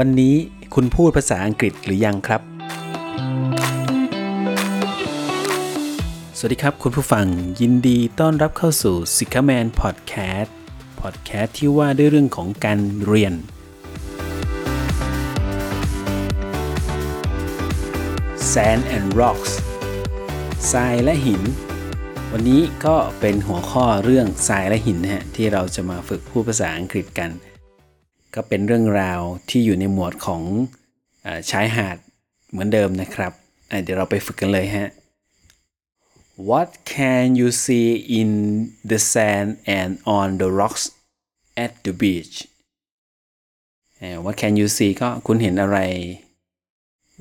วันนี้คุณพูดภาษาอังกฤษหรือยังครับ สวัสดีครับคุณผู้ฟังยินดีต้อนรับเข้าสู่ s i k a m a n Podcast Podcast ที่ว่าด้วยเรื่องของการเรียน Sand and Rocks ทรายและหิน วันนี้ก็เป็นหัวข้อเรื่องทรายและหินนะฮะที่เราจะมาฝึกพูดภาษาอังกฤษกัน ก็เป็นเรื่องราวที่อยู่ในหมวดของอชายหาดเหมือนเดิมนะครับ เดี๋ยวเราไปฝึกกันเลยฮะ What can you see in the sand and on the rocks at the beach What can you see ก็คุณเห็นอะไร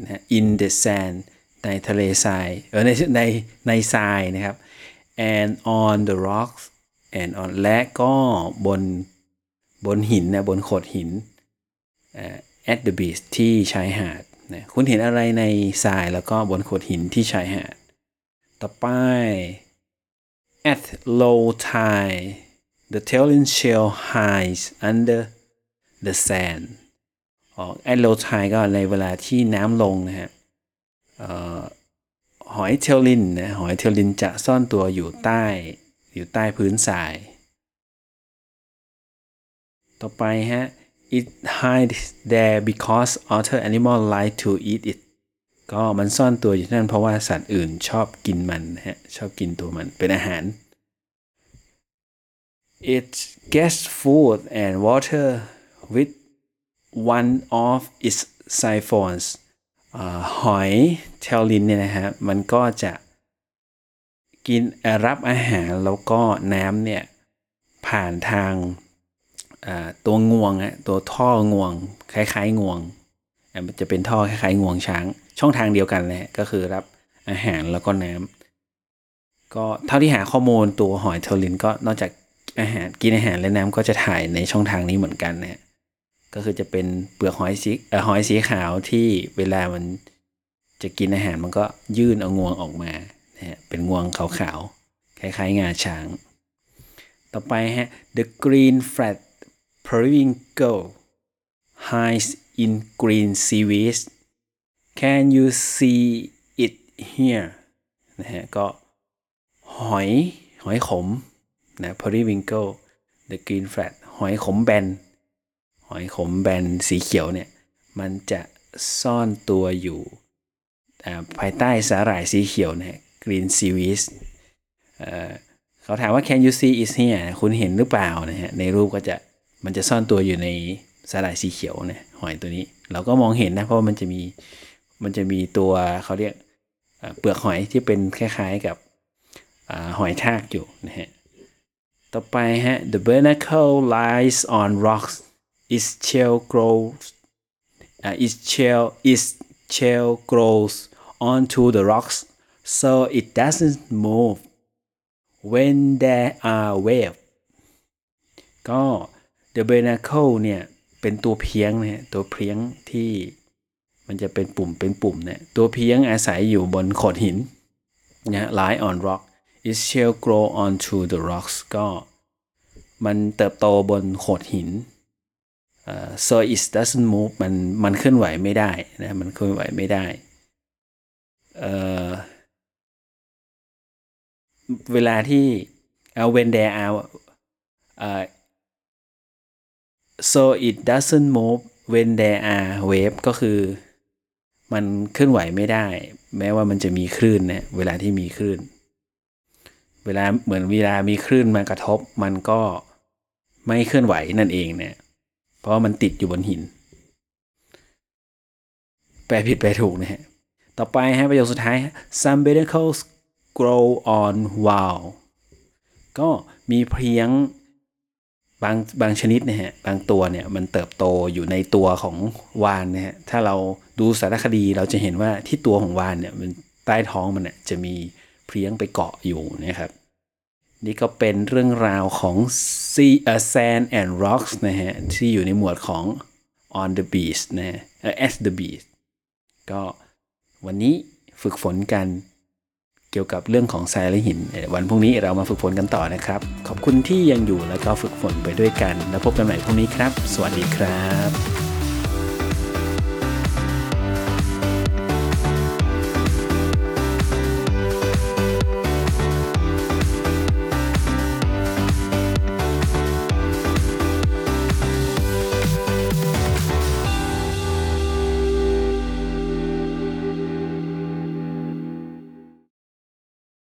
นะ in the sand ในทะเลทราย เออในในในทรายนะครับ and on the rocks and on และก็บน บนหินนะบนโขดหิน at the beach ที่ชายหาดนะคุณเห็นอะไรในทรายแล้วก็บนโขดหินที่ชายหาด ต่อไป at low tide the tailing shell hides under the sand ออก at low tide ก็ในเวลาที่น้ำลงนะฮะหอยเทลลินนะหอยเทลลินจะซ่อนตัวอยู่ใต้อยู่ใต้พื้นทราย ต่อไปฮะ it hides there because other animal like to eat it ก็มันซ่อนตัวอยู่นั่นเพราะว่าสัตว์อื่นชอบกินมันฮะ ชอบกินตัวมันเป็นอาหาร it gets food and water with one of its siphons หอยเทลลินเนี่ยนะฮะ มันก็จะกินรับอาหารแล้วก็น้ำเนี่ย ผ่านทาง ตัวงวงอะตัวท่องวง คล้ายๆงวงมันจะเป็นท่อคล้ายๆงวงช้าง ช่องทางเดียวกันเลยก็คือรับอาหารแล้วก็น้ำก็เท่าที่หาข้อมูลตัวหอยเทอรินก็นอกจากอาหารกินอาหารและน้ำก็จะถ่ายในช่องทางนี้เหมือนกันนะก็คือจะเป็นเปลือกหอยสีหอยสีขาวที่เวลามันจะกินอาหารมันก็ยื่นเอางวงออกมานะเป็นงวงขาวๆคล้ายๆงาช้าง ต่อไปฮะ the green flat periwinkle hides in green seaweed can you see it here นะฮะก็หอยหอยขมนะ periwinkle the green flat หอยขมแบน หอยขมแบนสีเขียวเนี่ย มันจะซ่อนตัวอยู่ภายใต้สาหร่ายสีเขียวนะ green seaweed เขาถามว่า can you see it here คุณเห็นหรือเปล่านะฮะ ในรูปก็จะ มันจะซ่อนตัวอยู่ในสาหร่ายสีเขียวเนะหอยตัวนี้ เราก็มองเห็นนะเพราะมันจะมีมันจะมีตัวเขาเรียกเปลือกหอยที่เป็นคล้ายๆกับหอยทากอยู่นะฮะต่อไปฮะ the barnacle lies on rocks its shell grows uh, its shell its shell grows onto the rocks so it doesn't move when there are waves ก็ The Barnacle เนี่ยเป็นตัวเพียงนะตัวเพียงที่มันจะเป็นปุ่มเป็นปุ่มเนี่ยตัวเพียงอาศัยอยู่บนโขดหินนะ lie on rock it shall grow onto the rocks ก็มันเติบโตบนโขดหิน uh, so it doesn't move มันมันเคลื่อนไหวไม่ได้นะมันเคลื่อนไหวไม่ได้ uh, เวลาที่ uh, when there are uh, so it doesn't move when there are wave ก็คือ มันเคลื่อนไหวไม่ได้ แม้ว่ามันจะมีคลื่นเนะเวลาที่มีคลื่น เวลาเหมือนเวลามีคลื่นมากระทบ มันก็ไม่เคลื่อนไหวนั่นเองเนี่ยเพราะมันติดอยู่บนหิน แปลผิดแปลถูกนะฮะต่อไปฮะประโยคสุดท้าย some barnacles grow on wall ก็มีเพียง บางบางชนิดนะฮะบางตัวเนี่ยมันเติบโตอยู่ในตัวของวานนะฮะถ้าเราดูสารคดีเราจะเห็นว่าที่ตัวของวานเนี่ยมันใต้ท้องมันเนี่ยจะมีเพลี้ยงไปเกาะอยู่นะครับ นี่ก็เป็นเรื่องราวของ sea uh, sand and rocks นะฮะที่อยู่ในหมวดของ on the beach นะ at the beach ก็วันนี้ฝึกฝนกัน กี่ยวกับเรื่องของทรายและหิน วันพรุ่งนี้เรามาฝึกฝนกันต่อนะครับ ขอบคุณที่ยังอยู่แล้วก็ฝึกฝนไปด้วยกัน แล้วพบกันใหม่พรุ่งนี้ครับ สวัสดีครับ